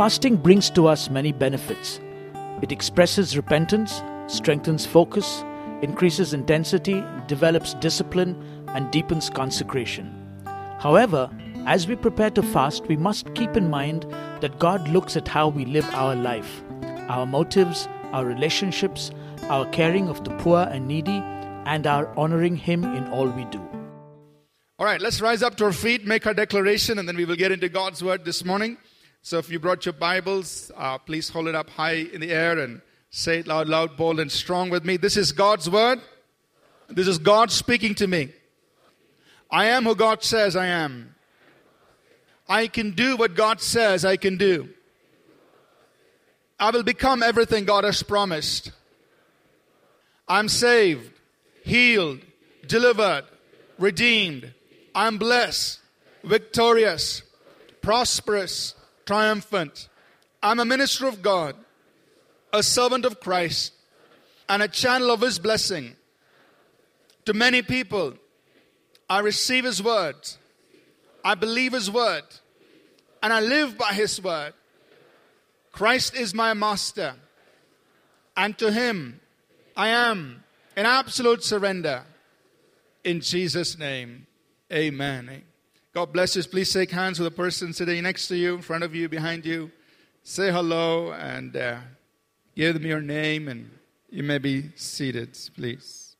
Fasting brings to us many benefits. It expresses repentance, strengthens focus, increases intensity, develops discipline, and deepens consecration. However, as we prepare to fast, we must keep in mind that God looks at how we live our life, our motives, our relationships, our caring of the poor and needy, and our honoring Him in all we do. All right, let's rise up to our feet, make our declaration, and then we will get into God's word this morning. So if you brought your Bibles, uh, please hold it up high in the air and say it loud, loud, bold, and strong with me. This is God's word. This is God speaking to me. I am who God says I am. I can do what God says I can do. I will become everything God has promised. I'm saved, healed, delivered, redeemed. I'm blessed, victorious, prosperous, triumphant. I'm a minister of God, a servant of Christ, and a channel of His blessing. To many people, I receive His word, I believe His word, and I live by His word. Christ is my master, and to Him I am in absolute surrender. In Jesus' name, amen. God bless you. Please shake hands with the person sitting next to you, in front of you, behind you. Say hello and uh, give them your name, and you may be seated, please.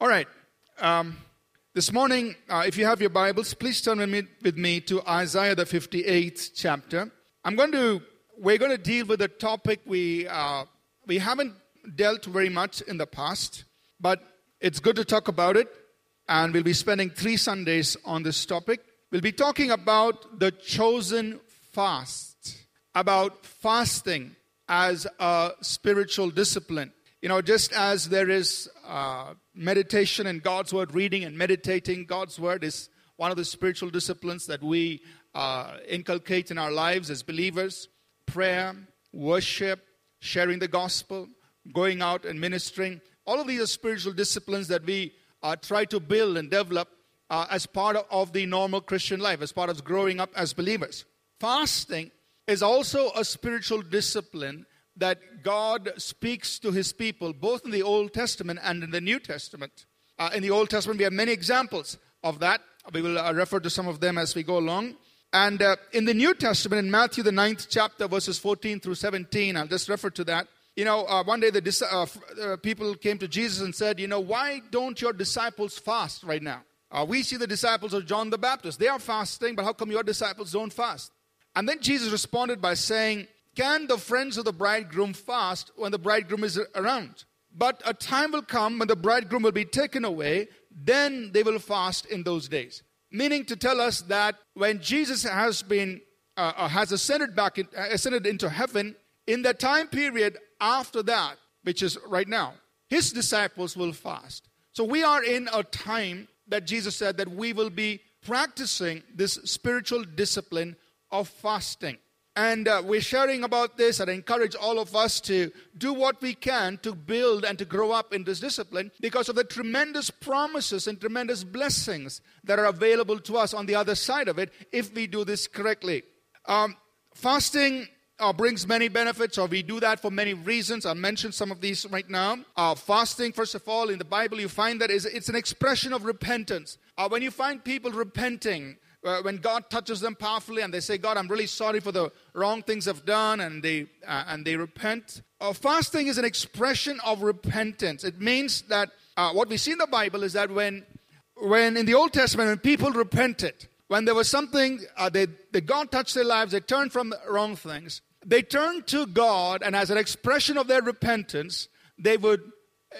All right. Um, this morning, uh, if you have your Bibles, please turn with me, with me to Isaiah the 58th chapter. I'm going to, we're going to deal with a topic we, uh, we haven't dealt very much in the past, but it's good to talk about it. And we'll be spending three Sundays on this topic. We'll be talking about the chosen fast, about fasting as a spiritual discipline. You know, just as there is uh, meditation and God's Word, reading and meditating God's Word is one of the spiritual disciplines that we uh, inculcate in our lives as believers prayer, worship, sharing the gospel, going out and ministering. All of these are spiritual disciplines that we uh, try to build and develop uh, as part of the normal Christian life, as part of growing up as believers. Fasting is also a spiritual discipline that God speaks to his people, both in the Old Testament and in the New Testament. Uh, in the Old Testament, we have many examples of that. We will uh, refer to some of them as we go along. And uh, in the New Testament, in Matthew, the ninth chapter, verses 14 through 17, I'll just refer to that. You know, uh, one day the uh, uh, people came to Jesus and said, You know, why don't your disciples fast right now? Uh, we see the disciples of John the Baptist. They are fasting, but how come your disciples don't fast? And then Jesus responded by saying, Can the friends of the bridegroom fast when the bridegroom is around? But a time will come when the bridegroom will be taken away, then they will fast in those days. Meaning to tell us that when Jesus has been uh, uh has ascended back in, ascended into heaven, in that time period after that, which is right now, his disciples will fast. So we are in a time that Jesus said that we will be practicing this spiritual discipline of fasting. And uh, we're sharing about this. and I encourage all of us to do what we can to build and to grow up in this discipline because of the tremendous promises and tremendous blessings that are available to us on the other side of it if we do this correctly. Um, fasting uh, brings many benefits, or we do that for many reasons. I'll mention some of these right now. Uh, fasting, first of all, in the Bible, you find that it's an expression of repentance. Uh, when you find people repenting, uh, when God touches them powerfully and they say, God, I'm really sorry for the wrong things I've done, and they, uh, and they repent. Uh, fasting is an expression of repentance. It means that what we see in the Bible is that when, when in the Old Testament, when people repented, when there was something, uh, they, they, God touched their lives, they turned from wrong things, they turned to God, and as an expression of their repentance, they would,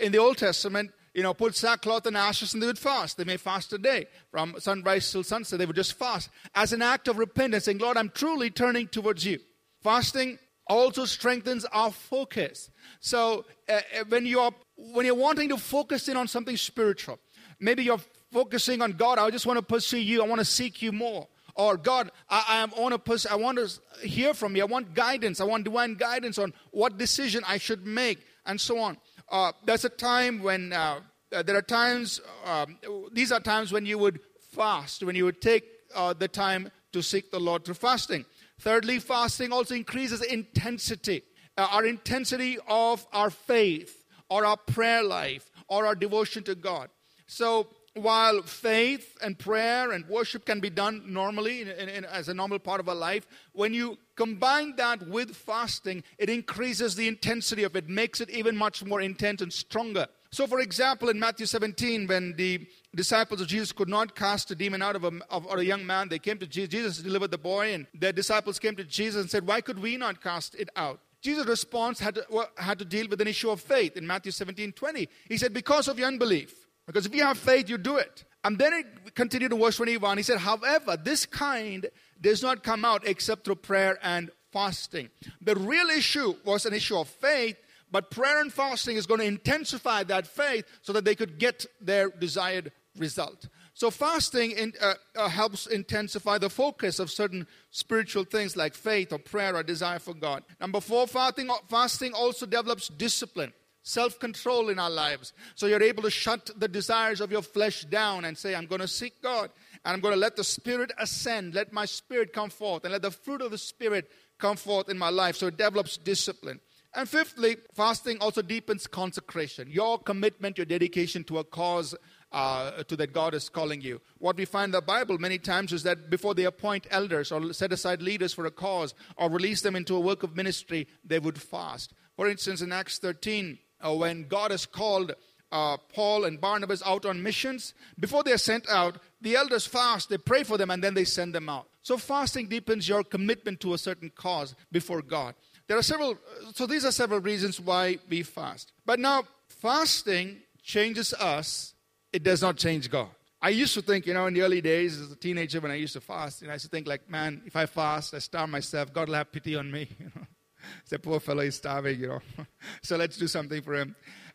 in the Old Testament, you know, put sackcloth and ashes and they would fast. They may fast a day from sunrise till sunset. They would just fast as an act of repentance, saying, Lord, I'm truly turning towards you. Fasting also strengthens our focus. So uh, uh when you're when you're wanting to focus in on something spiritual, maybe you're focusing on God. I just want to pursue you. I want to seek you more. Or God, I, I want to push, I want to hear from you. I want guidance. I want divine guidance on what decision I should make, and so on. Uh, there's a time when uh, there are times. Um, these are times when you would fast, when you would take uh, the time to seek the Lord through fasting. Thirdly, fasting also increases intensity, uh, our intensity of our faith or our prayer life or our devotion to God. So, while faith and prayer and worship can be done normally in, in, in, as a normal part of our life, when you combine that with fasting, it increases the intensity of it, makes it even much more intense and stronger. So, for example, in Matthew 17, when the disciples of Jesus could not cast a demon out of a, of, a young man, they came to Jesus. Jesus delivered the boy, and their disciples came to Jesus and said, Why could we not cast it out? Jesus' response had to, had to deal with an issue of faith in Matthew 17 20. He said, Because of your unbelief. Because if you have faith, you do it. And then it continued to verse 21. He said, However, this kind does not come out except through prayer and fasting. The real issue was an issue of faith, but prayer and fasting is going to intensify that faith so that they could get their desired result. So, fasting in, uh, uh, helps intensify the focus of certain spiritual things like faith or prayer or desire for God. Number four, fasting, fasting also develops discipline self control in our lives. So you're able to shut the desires of your flesh down and say, I'm going to seek God and I'm going to let the Spirit ascend, let my spirit come forth, and let the fruit of the Spirit come forth in my life. So it develops discipline. And fifthly, fasting also deepens consecration, your commitment, your dedication to a cause uh, to that God is calling you. What we find in the Bible many times is that before they appoint elders or set aside leaders for a cause or release them into a work of ministry, they would fast. For instance, in Acts 13, uh, when God has called uh, Paul and Barnabas out on missions, before they are sent out, the elders fast, they pray for them, and then they send them out. So fasting deepens your commitment to a certain cause before God. There are several, so these are several reasons why we fast. But now, fasting changes us, it does not change God. I used to think, you know, in the early days as a teenager when I used to fast, you know, I used to think like, man, if I fast, I starve myself, God will have pity on me. You know? The poor fellow is starving, you know. so let's do something for him.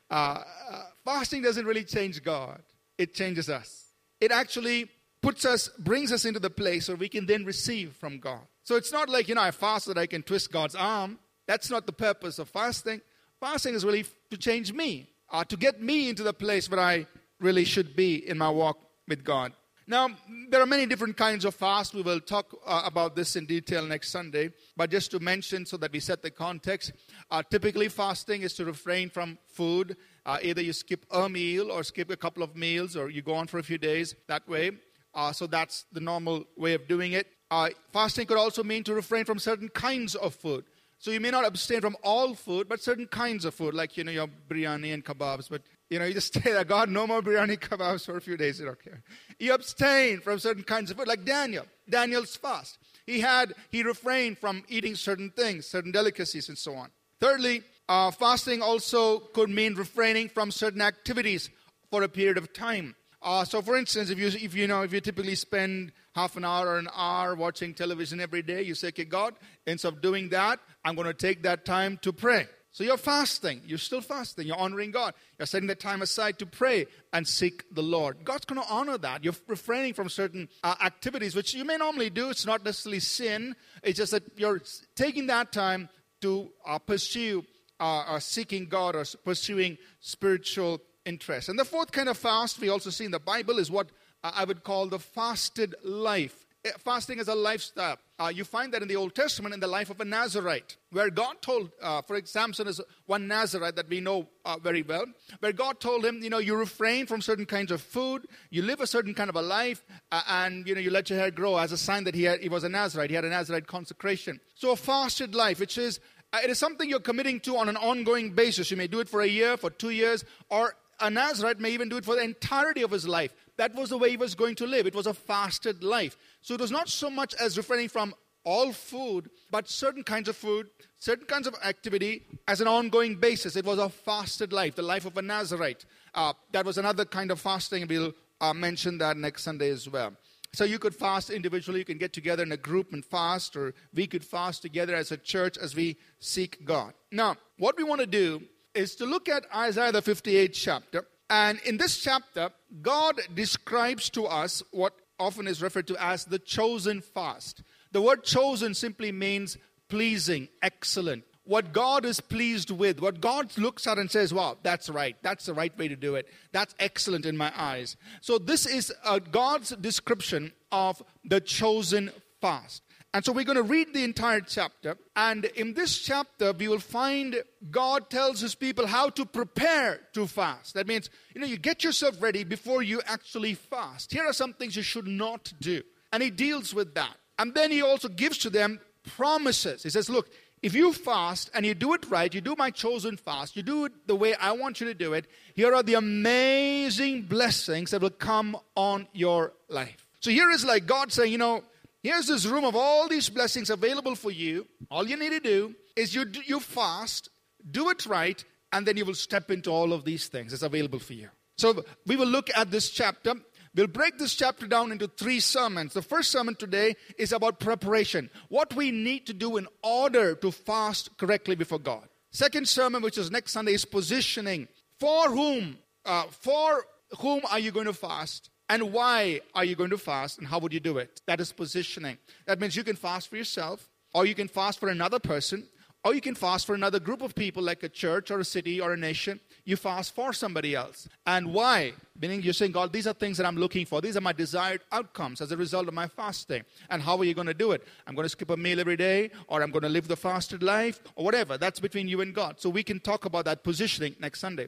Uh, uh, fasting doesn't really change God, it changes us. It actually puts us, brings us into the place where we can then receive from God. So it's not like, you know, I fast so that I can twist God's arm. That's not the purpose of fasting. Fasting is really to change me, uh, to get me into the place where I really should be in my walk with God. Now, there are many different kinds of fast. We will talk uh, about this in detail next Sunday. But just to mention so that we set the context, uh, typically fasting is to refrain from food. Uh, either you skip a meal or skip a couple of meals or you go on for a few days that way. Uh, so that's the normal way of doing it. Uh, fasting could also mean to refrain from certain kinds of food. So you may not abstain from all food, but certain kinds of food, like you know your biryani and kebabs. But you know, you just stay there, God, no more biryani kebabs for a few days. You don't care. You abstain from certain kinds of food, like Daniel. Daniel's fast. He had, he refrained from eating certain things, certain delicacies, and so on. Thirdly, uh, fasting also could mean refraining from certain activities for a period of time. Uh, so, for instance, if you, if you know, if you typically spend half an hour or an hour watching television every day, you say, okay, God, instead of doing that, I'm going to take that time to pray. So you're fasting. You're still fasting. You're honoring God. You're setting that time aside to pray and seek the Lord. God's going to honor that. You're refraining from certain uh, activities which you may normally do. It's not necessarily sin. It's just that you're taking that time to uh, pursue uh, uh seeking God or pursuing spiritual interests. And the fourth kind of fast we also see in the Bible is what uh, I would call the fasted life. Eh, fasting is a lifestyle. Uh, you find that in the Old Testament in the life of a Nazarite, where God told, uh, for example, Samson is one Nazarite that we know uh, very well, where God told him, you know, you refrain from certain kinds of food, you live a certain kind of a life, uh, and, you know, you let your hair grow as a sign that he, had, he was a Nazarite. He had a Nazarite consecration. So a fasted life, which is, uh, it is something you're committing to on an ongoing basis. You may do it for a year, for two years, or a Nazarite may even do it for the entirety of his life. That was the way he was going to live. It was a fasted life. So it was not so much as refraining from all food, but certain kinds of food, certain kinds of activity as an ongoing basis. It was a fasted life, the life of a Nazarite. Uh, that was another kind of fasting. We'll uh, mention that next Sunday as well. So you could fast individually, you can get together in a group and fast, or we could fast together as a church as we seek God. Now, what we want to do is to look at Isaiah the 58th chapter. And in this chapter, God describes to us what often is referred to as the chosen fast. The word chosen simply means pleasing, excellent. What God is pleased with, what God looks at and says, wow, that's right, that's the right way to do it, that's excellent in my eyes. So, this is uh, God's description of the chosen fast. And so we're going to read the entire chapter. And in this chapter, we will find God tells his people how to prepare to fast. That means, you know, you get yourself ready before you actually fast. Here are some things you should not do. And he deals with that. And then he also gives to them promises. He says, look, if you fast and you do it right, you do my chosen fast, you do it the way I want you to do it, here are the amazing blessings that will come on your life. So here is like God saying, you know, here's this room of all these blessings available for you. All you need to do is you, you fast, do it right, and then you will step into all of these things that's available for you. So we will look at this chapter We'll break this chapter down into three sermons. The first sermon today is about preparation, what we need to do in order to fast correctly before God. Second sermon, which is next Sunday, is positioning. For whom? Uh, for whom are you going to fast? And why are you going to fast? And how would you do it? That is positioning. That means you can fast for yourself, or you can fast for another person, or you can fast for another group of people, like a church or a city or a nation you fast for somebody else. And why? Meaning you're saying, God, these are things that I'm looking for. These are my desired outcomes as a result of my fasting. And how are you going to do it? I'm going to skip a meal every day, or I'm going to live the fasted life, or whatever. That's between you and God. So we can talk about that positioning next Sunday.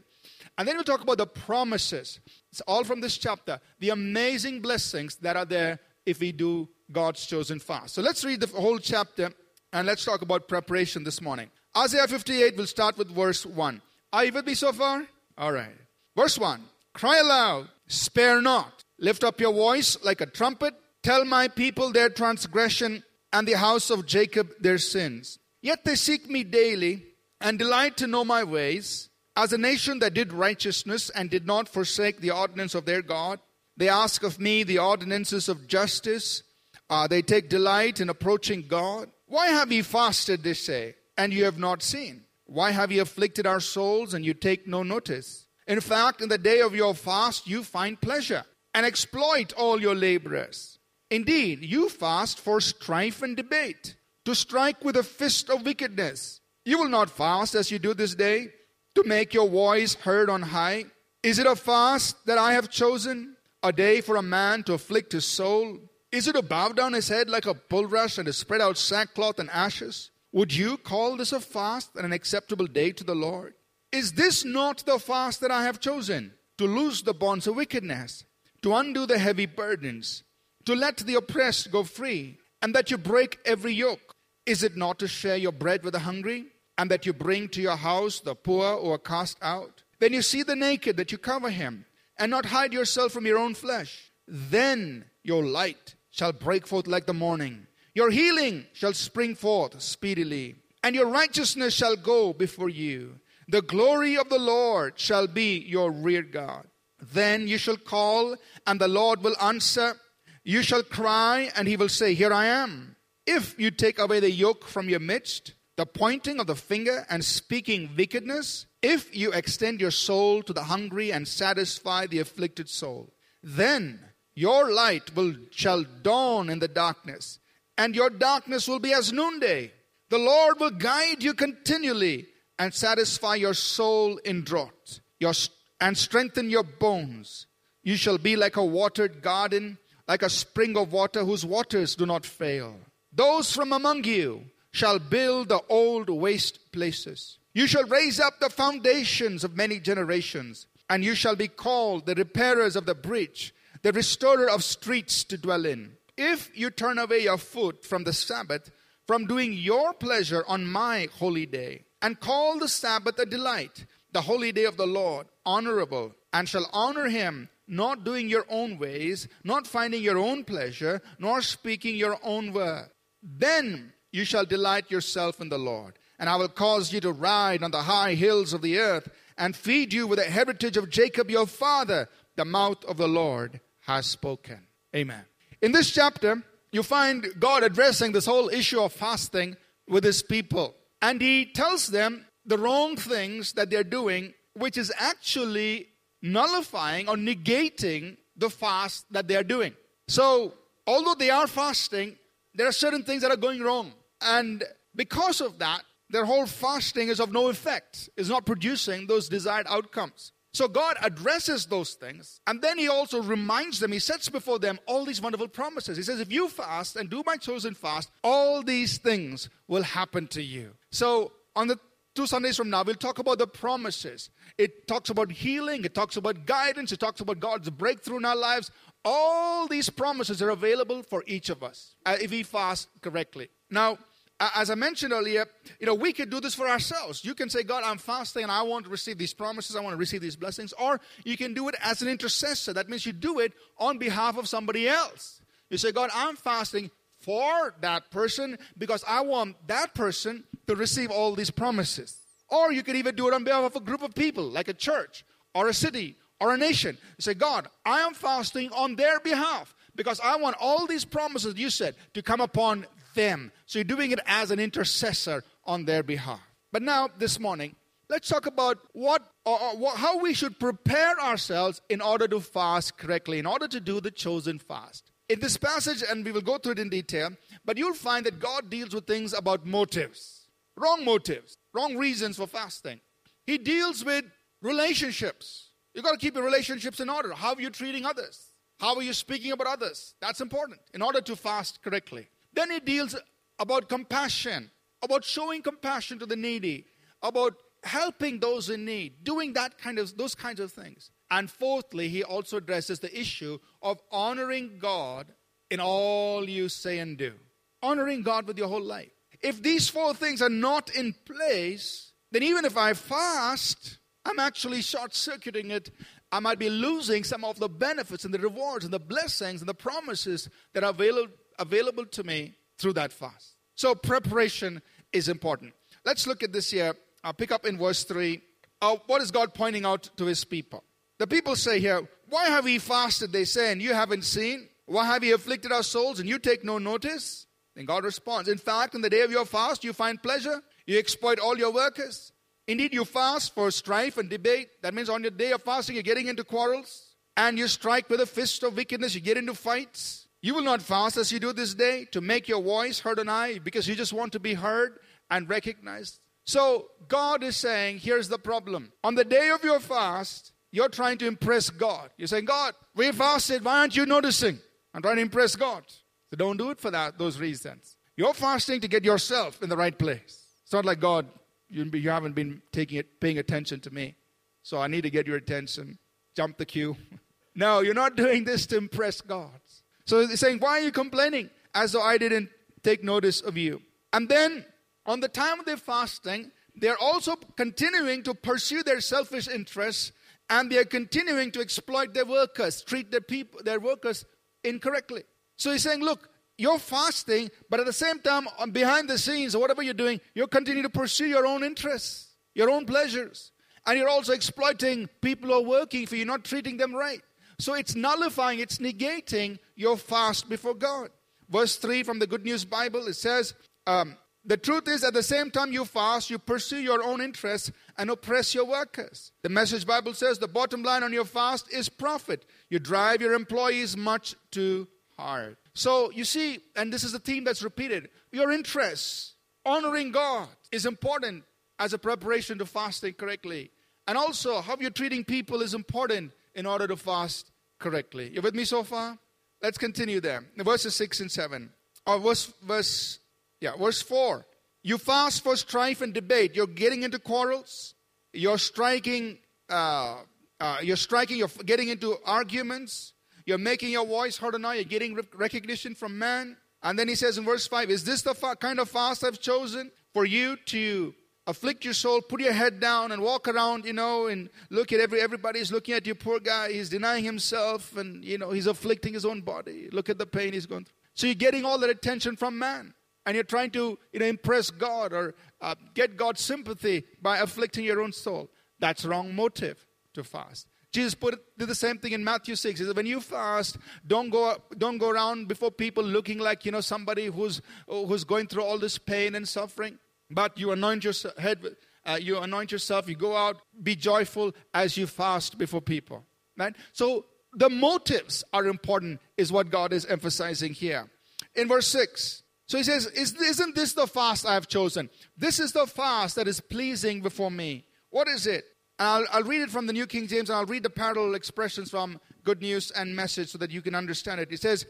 And then we'll talk about the promises. It's all from this chapter. The amazing blessings that are there if we do God's chosen fast. So let's read the whole chapter and let's talk about preparation this morning. Isaiah 58 we'll start with verse 1. Are you with me so far? All right. Verse 1 Cry aloud, spare not. Lift up your voice like a trumpet. Tell my people their transgression and the house of Jacob their sins. Yet they seek me daily and delight to know my ways. As a nation that did righteousness and did not forsake the ordinance of their God, they ask of me the ordinances of justice. Uh, they take delight in approaching God. Why have ye fasted, they say, and you have not seen? Why have ye afflicted our souls and you take no notice? In fact, in the day of your fast, you find pleasure and exploit all your laborers. Indeed, you fast for strife and debate, to strike with a fist of wickedness. You will not fast as you do this day, to make your voice heard on high. Is it a fast that I have chosen? A day for a man to afflict his soul? Is it to bow down his head like a bulrush and to spread out sackcloth and ashes? Would you call this a fast and an acceptable day to the Lord? Is this not the fast that I have chosen? To loose the bonds of wickedness, to undo the heavy burdens, to let the oppressed go free, and that you break every yoke? Is it not to share your bread with the hungry, and that you bring to your house the poor who are cast out? Then you see the naked, that you cover him, and not hide yourself from your own flesh. Then your light shall break forth like the morning your healing shall spring forth speedily, and your righteousness shall go before you. The glory of the Lord shall be your rear guard. Then you shall call, and the Lord will answer. You shall cry, and he will say, Here I am. If you take away the yoke from your midst, the pointing of the finger and speaking wickedness, if you extend your soul to the hungry and satisfy the afflicted soul, then your light will shall dawn in the darkness and your darkness will be as noonday. The Lord will guide you continually and satisfy your soul in drought your, and strengthen your bones. You shall be like a watered garden, like a spring of water whose waters do not fail. Those from among you shall build the old waste places. You shall raise up the foundations of many generations, and you shall be called the repairers of the bridge, the restorer of streets to dwell in if you turn away your foot from the Sabbath, from doing your pleasure on my holy day, and call the Sabbath a delight, the holy day of the Lord honorable, and shall honor him, not doing your own ways, not finding your own pleasure, nor speaking your own word. Then you shall delight yourself in the Lord, and I will cause you to ride on the high hills of the earth, and feed you with the heritage of Jacob your father. The mouth of the Lord has spoken. Amen. In this chapter, you find God addressing this whole issue of fasting with his people. And he tells them the wrong things that they're doing, which is actually nullifying or negating the fast that they're doing. So, although they are fasting, there are certain things that are going wrong. And because of that, their whole fasting is of no effect, is not producing those desired outcomes. So God addresses those things, and then He also reminds them, He sets before them all these wonderful promises. He says, If you fast and do my chosen fast, all these things will happen to you. So on the two Sundays from now, we'll talk about the promises. It talks about healing, it talks about guidance, it talks about God's breakthrough in our lives. All these promises are available for each of us uh, if we fast correctly. Now, as I mentioned earlier, you know, we could do this for ourselves. You can say, God, I'm fasting and I want to receive these promises, I want to receive these blessings. Or you can do it as an intercessor. That means you do it on behalf of somebody else. You say, God, I'm fasting for that person because I want that person to receive all these promises. Or you could even do it on behalf of a group of people, like a church or a city or a nation. You say, God, I am fasting on their behalf because I want all these promises you said to come upon them. So you're doing it as an intercessor on their behalf. But now, this morning, let's talk about what or, or, how we should prepare ourselves in order to fast correctly, in order to do the chosen fast. In this passage, and we will go through it in detail, but you'll find that God deals with things about motives, wrong motives, wrong reasons for fasting. He deals with relationships. You've got to keep your relationships in order. How are you treating others? How are you speaking about others? That's important in order to fast correctly. Then he deals about compassion, about showing compassion to the needy, about helping those in need, doing that kind of those kinds of things. And fourthly, he also addresses the issue of honoring God in all you say and do. Honoring God with your whole life. If these four things are not in place, then even if I fast, I'm actually short circuiting it. I might be losing some of the benefits and the rewards and the blessings and the promises that are available, available to me through that fast. So, preparation is important. Let's look at this here. I'll pick up in verse 3. Uh, what is God pointing out to his people? The people say here, Why have we fasted? They say, and you haven't seen. Why have you afflicted our souls and you take no notice? Then God responds, In fact, in the day of your fast, you find pleasure. You exploit all your workers. Indeed, you fast for strife and debate. That means on your day of fasting, you're getting into quarrels. And you strike with a fist of wickedness. You get into fights. You will not fast as you do this day to make your voice heard on high because you just want to be heard and recognized. So, God is saying, here's the problem. On the day of your fast, you're trying to impress God. You're saying, God, we fasted. Why aren't you noticing? I'm trying to impress God. So don't do it for that, those reasons. You're fasting to get yourself in the right place. It's not like God, you, haven't been taking it, paying attention to me. So I need to get your attention. Jump the queue. no, you're not doing this to impress God. So he's saying, Why are you complaining? As though I didn't take notice of you. And then on the time of their fasting, they're also continuing to pursue their selfish interests and they're continuing to exploit their workers, treat their people, their workers incorrectly. So he's saying, look, you're fasting, but at the same time, behind the scenes, or whatever you're doing, you're continuing to pursue your own interests, your own pleasures. And you're also exploiting people who are working for you, not treating them right. So it's nullifying, it's negating your fast before God. Verse 3 from the Good News Bible, it says, um, The truth is, at the same time you fast, you pursue your own interests and oppress your workers. The Message Bible says, The bottom line on your fast is profit. You drive your employees much too hard. So you see, and this is a theme that's repeated your interests, honoring God is important as a preparation to fasting correctly. And also, how you're treating people is important in order to fast correctly. You with me so far? Let's continue there. Verses 6 and 7. Or verse, verse, yeah, verse 4. You fast for strife and debate. You're getting into quarrels. You're striking, uh, uh, you're striking, you're getting into arguments. You're making your voice heard now. You're getting recognition from man. And then he says in verse 5 Is this the fa- kind of fast I've chosen for you to afflict your soul, put your head down, and walk around, you know, and look at every everybody's looking at you, poor guy. He's denying himself, and you know, he's afflicting his own body. Look at the pain he's going through. So you're getting all that attention from man, and you're trying to, you know, impress God or uh, get God's sympathy by afflicting your own soul. That's wrong motive to fast. Jesus put did the same thing in Matthew 6. He said, when you fast, don't go, don't go around before people looking like, you know, somebody who's, who's going through all this pain and suffering. But you anoint your head, uh, you anoint yourself, you go out, be joyful as you fast before people. Right? So the motives are important, is what God is emphasizing here. In verse 6, so he says, is, Isn't this the fast I have chosen? This is the fast that is pleasing before me. What is it? And I'll, I'll read it from the New King James, and I'll read the parallel expressions from Good News and Message so that you can understand it. It says,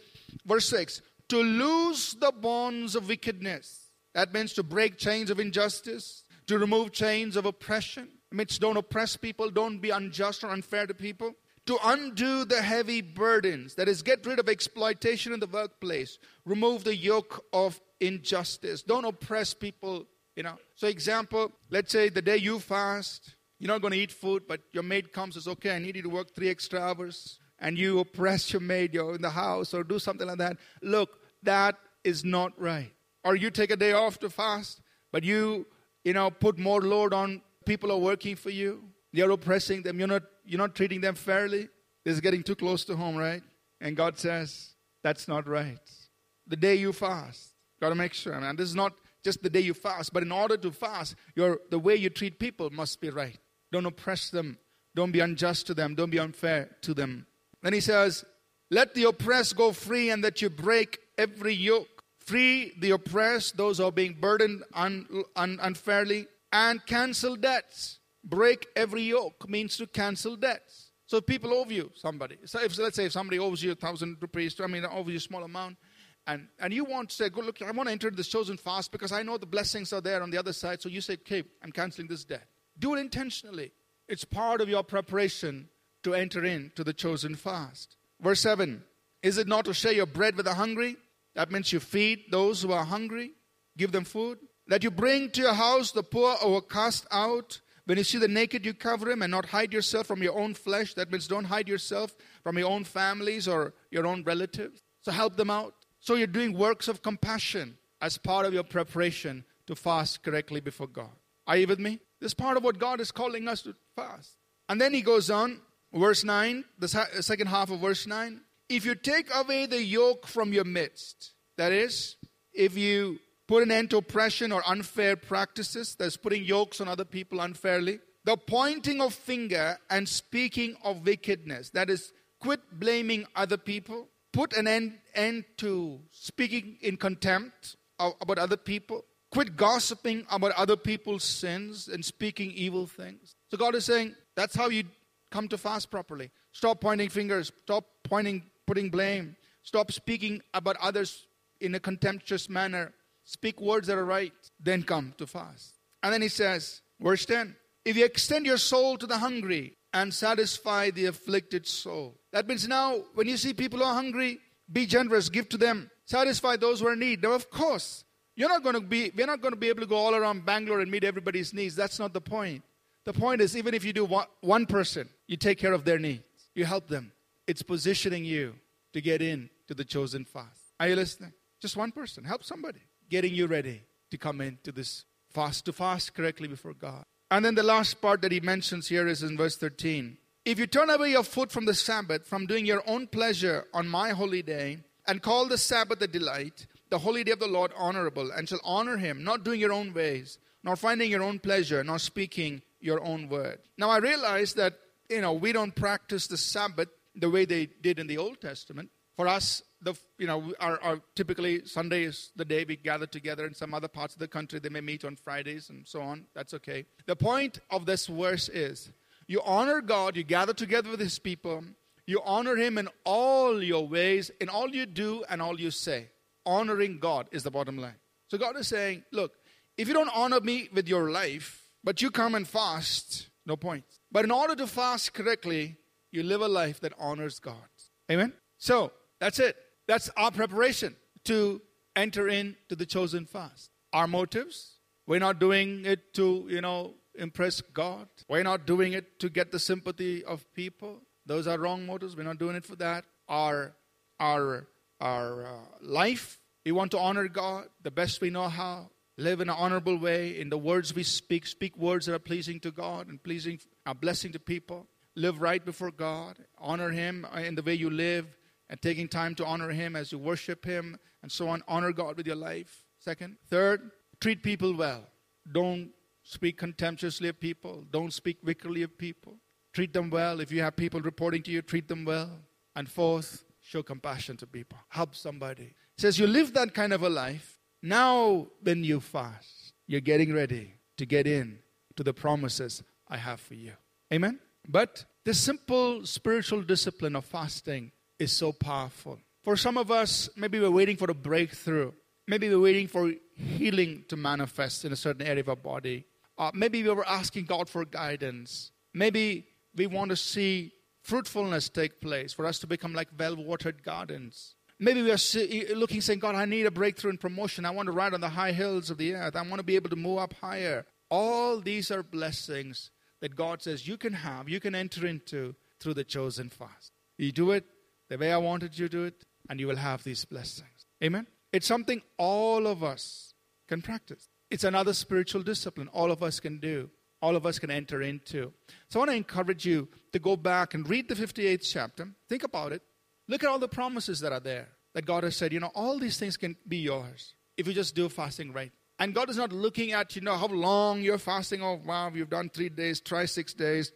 verse 6 To loose the bonds of wickedness. That means to break chains of injustice, to remove chains of oppression. It means don't oppress people, don't be unjust or unfair to people. To undo the heavy burdens, that is, get rid of exploitation in the workplace, remove the yoke of injustice. Don't oppress people, you know. So, example, let's say the day you fast, you're not going to eat food, but your maid comes and says, Okay, I need you to work three extra hours. And you oppress your maid, you're in the house, or do something like that. Look, that is not right. Or you take a day off to fast, but you, you know, put more load on people who are working for you. You're oppressing them. You're not, you're not treating them fairly. This is getting too close to home, right? And God says, that's not right. The day you fast, got to make sure. And this is not just the day you fast, but in order to fast, your, the way you treat people must be right. Don't oppress them. Don't be unjust to them. Don't be unfair to them. Then he says, Let the oppressed go free and that you break every yoke. Free the oppressed, those who are being burdened un, un, unfairly, and cancel debts. Break every yoke means to cancel debts. So people owe you somebody. So if let's say if somebody owes you a thousand rupees, I mean owes you a small amount, and, and you want to say, Good look, I want to enter this chosen fast because I know the blessings are there on the other side. So you say, Okay, I'm canceling this debt. Do it intentionally. It's part of your preparation to enter into the chosen fast. Verse 7 Is it not to share your bread with the hungry? That means you feed those who are hungry, give them food. That you bring to your house the poor or cast out. When you see the naked, you cover him and not hide yourself from your own flesh. That means don't hide yourself from your own families or your own relatives. So help them out. So you're doing works of compassion as part of your preparation to fast correctly before God. Are you with me? This is part of what God is calling us to fast. And then he goes on, verse 9, the second half of verse 9. If you take away the yoke from your midst, that is, if you put an end to oppression or unfair practices, that's putting yokes on other people unfairly, the pointing of finger and speaking of wickedness, that is, quit blaming other people, put an end, end to speaking in contempt about other people, Quit gossiping about other people's sins and speaking evil things. So God is saying that's how you come to fast properly. Stop pointing fingers, stop pointing putting blame, stop speaking about others in a contemptuous manner. Speak words that are right, then come to fast. And then he says, verse 10 If you extend your soul to the hungry and satisfy the afflicted soul. That means now, when you see people are hungry, be generous, give to them, satisfy those who are in need. Now, of course, you're not going to be, we're not going to be able to go all around Bangalore and meet everybody's needs. That's not the point. The point is, even if you do one, one person, you take care of their needs, you help them. It's positioning you to get in to the chosen fast. Are you listening? Just one person, help somebody, getting you ready to come into this fast, to fast correctly before God. And then the last part that he mentions here is in verse 13. If you turn away your foot from the Sabbath, from doing your own pleasure on my holy day, and call the Sabbath a delight, the holy day of the Lord honorable, and shall honor him, not doing your own ways, nor finding your own pleasure, nor speaking your own word. Now I realize that you know we don't practice the Sabbath the way they did in the Old Testament. For us, the you know our, our typically Sunday is the day we gather together. In some other parts of the country, they may meet on Fridays and so on. That's okay. The point of this verse is you honor God, you gather together with His people, you honor Him in all your ways, in all you do and all you say honoring God is the bottom line. So God is saying, look, if you don't honor me with your life, but you come and fast, no point. But in order to fast correctly, you live a life that honors God. Amen? So that's it. That's our preparation to enter into the chosen fast. Our motives, we're not doing it to, you know, impress God. We're not doing it to get the sympathy of people. Those are wrong motives. We're not doing it for that. Our our our uh, life. We want to honor God the best we know how. Live in an honorable way in the words we speak. Speak words that are pleasing to God and pleasing, a blessing to people. Live right before God. Honor Him in the way you live and taking time to honor Him as you worship Him and so on. Honor God with your life. Second. Third, treat people well. Don't speak contemptuously of people. Don't speak wickedly of people. Treat them well. If you have people reporting to you, treat them well. And fourth, show compassion to people, help somebody. Says you live that kind of a life. Now, when you fast, you're getting ready to get in to the promises I have for you. Amen? But the simple spiritual discipline of fasting is so powerful. For some of us, maybe we're waiting for a breakthrough. Maybe we're waiting for healing to manifest in a certain area of our body. Uh, maybe we were asking God for guidance. Maybe we want to see fruitfulness take place for us to become like well watered gardens. Maybe we are looking, saying, God, I need a breakthrough in promotion. I want to ride on the high hills of the earth. I want to be able to move up higher. All these are blessings that God says you can have, you can enter into through the chosen fast. You do it the way I wanted you to do it, and you will have these blessings. Amen? It's something all of us can practice. It's another spiritual discipline all of us can do, all of us can enter into. So I want to encourage you to go back and read the 58th chapter. Think about it. Look at all the promises that are there that God has said, you know, all these things can be yours if you just do fasting right. And God is not looking at, you know, how long you're fasting. Oh, wow, you've done three days, try six days,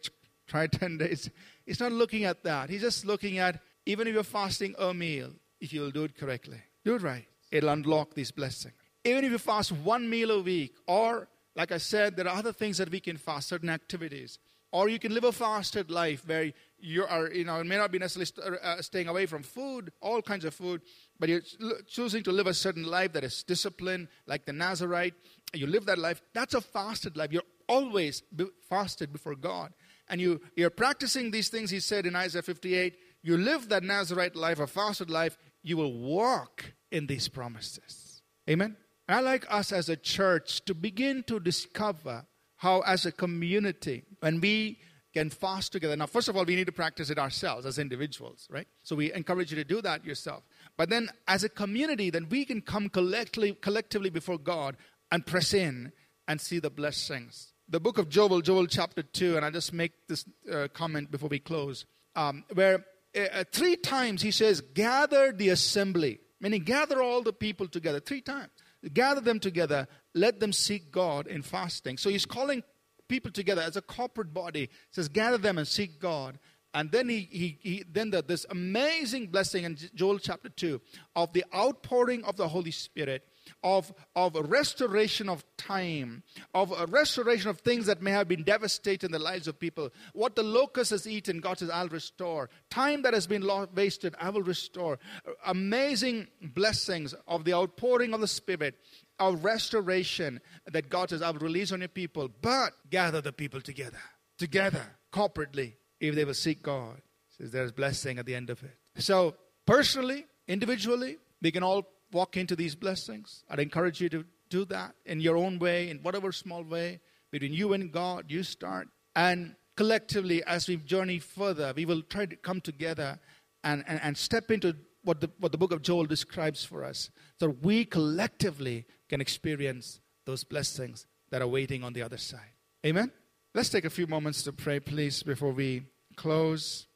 try 10 days. He's not looking at that. He's just looking at, even if you're fasting a meal, if you'll do it correctly, do it right, it'll unlock these blessings. Even if you fast one meal a week, or like I said, there are other things that we can fast, certain activities. Or you can live a fasted life where you are, you know, it may not be necessarily uh, staying away from food, all kinds of food, but you're choosing to live a certain life that is disciplined, like the Nazarite. You live that life. That's a fasted life. You're always fasted before God. And you, you're practicing these things he said in Isaiah 58. You live that Nazarite life, a fasted life, you will walk in these promises. Amen? I like us as a church to begin to discover how, as a community, when we can fast together. Now, first of all, we need to practice it ourselves as individuals, right? So we encourage you to do that yourself. But then, as a community, then we can come collectively, collectively before God and press in and see the blessings. The book of Joel, Joel chapter 2, and I'll just make this uh, comment before we close, um, where uh, three times he says, Gather the assembly, meaning gather all the people together, three times gather them together, let them seek God in fasting. So he's calling people together as a corporate body. Says, gather them and seek God. And then he, he, he then the, this amazing blessing in Joel chapter 2 of the outpouring of the Holy Spirit of, of restoration of time, of a restoration of things that may have been devastated in the lives of people. What the locust has eaten, God says, I'll restore. Time that has been wasted, I will restore. Amazing blessings of the outpouring of the Spirit, of restoration that God says, I will release on your people. But gather the people together, together, corporately, if they will seek God. Says there's blessing at the end of it. So, personally, individually, we can all walk into these blessings. I'd encourage you to do that in your own way, in whatever small way, between you and God, you start. And collectively, as we journey further, we will try to come together and, and, and step into what the, what the book of Joel describes for us, so we collectively can experience those blessings that are waiting on the other side. Amen? Let's take a few moments to pray, please, before we close.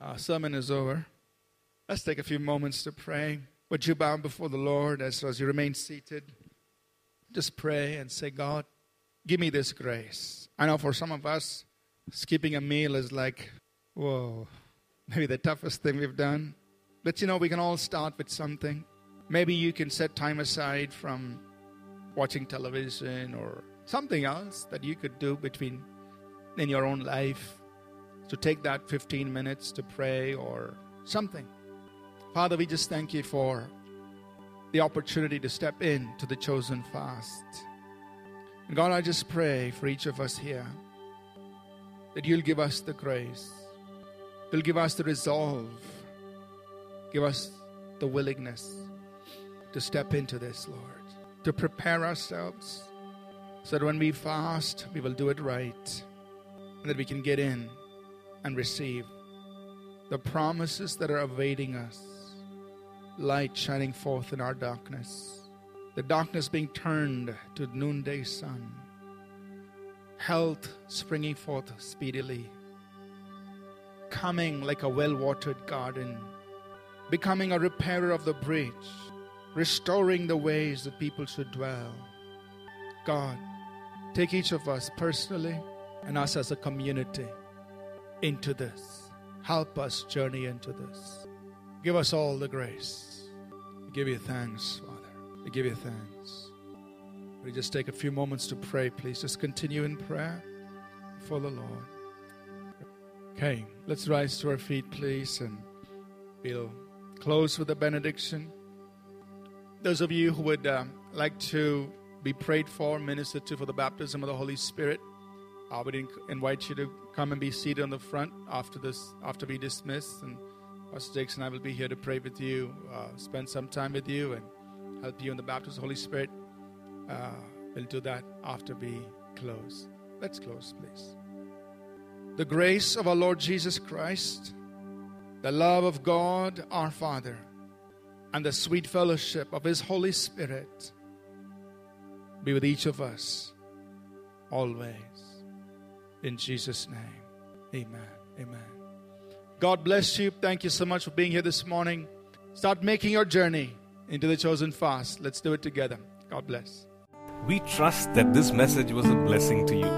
Our sermon is over. Let's take a few moments to pray. Would you bow before the Lord as, as you remain seated? Just pray and say, God, give me this grace. I know for some of us, skipping a meal is like, whoa, maybe the toughest thing we've done. But you know, we can all start with something. Maybe you can set time aside from watching television or something else that you could do between in your own life to take that 15 minutes to pray or something. Father, we just thank you for the opportunity to step into the chosen fast. And God, I just pray for each of us here that you'll give us the grace, you'll give us the resolve, give us the willingness to step into this, Lord, to prepare ourselves so that when we fast, we will do it right, and that we can get in and receive the promises that are awaiting us light shining forth in our darkness, the darkness being turned to noonday sun, health springing forth speedily, coming like a well watered garden, becoming a repairer of the breach, restoring the ways that people should dwell. God, take each of us personally and us as a community into this. Help us journey into this. Give us all the grace. We give you thanks, Father. We give you thanks. We just take a few moments to pray, please. Just continue in prayer for the Lord. Okay, let's rise to our feet, please, and we'll close with a benediction. Those of you who would uh, like to be prayed for, ministered to for the baptism of the Holy Spirit, I would invite you to come and be seated on the front after this, after we dismiss, and Pastor Jakes and I will be here to pray with you, uh, spend some time with you, and help you in the baptism of the Holy Spirit. Uh, we'll do that after we close. Let's close, please. The grace of our Lord Jesus Christ, the love of God our Father, and the sweet fellowship of His Holy Spirit be with each of us always. In Jesus' name, amen. Amen. God bless you. Thank you so much for being here this morning. Start making your journey into the chosen fast. Let's do it together. God bless. We trust that this message was a blessing to you.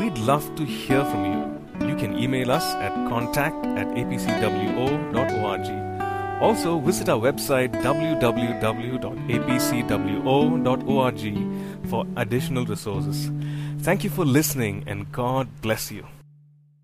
We'd love to hear from you. You can email us at contact at apcwo.org. Also, visit our website www.apcwo.org for additional resources. Thank you for listening and God bless you.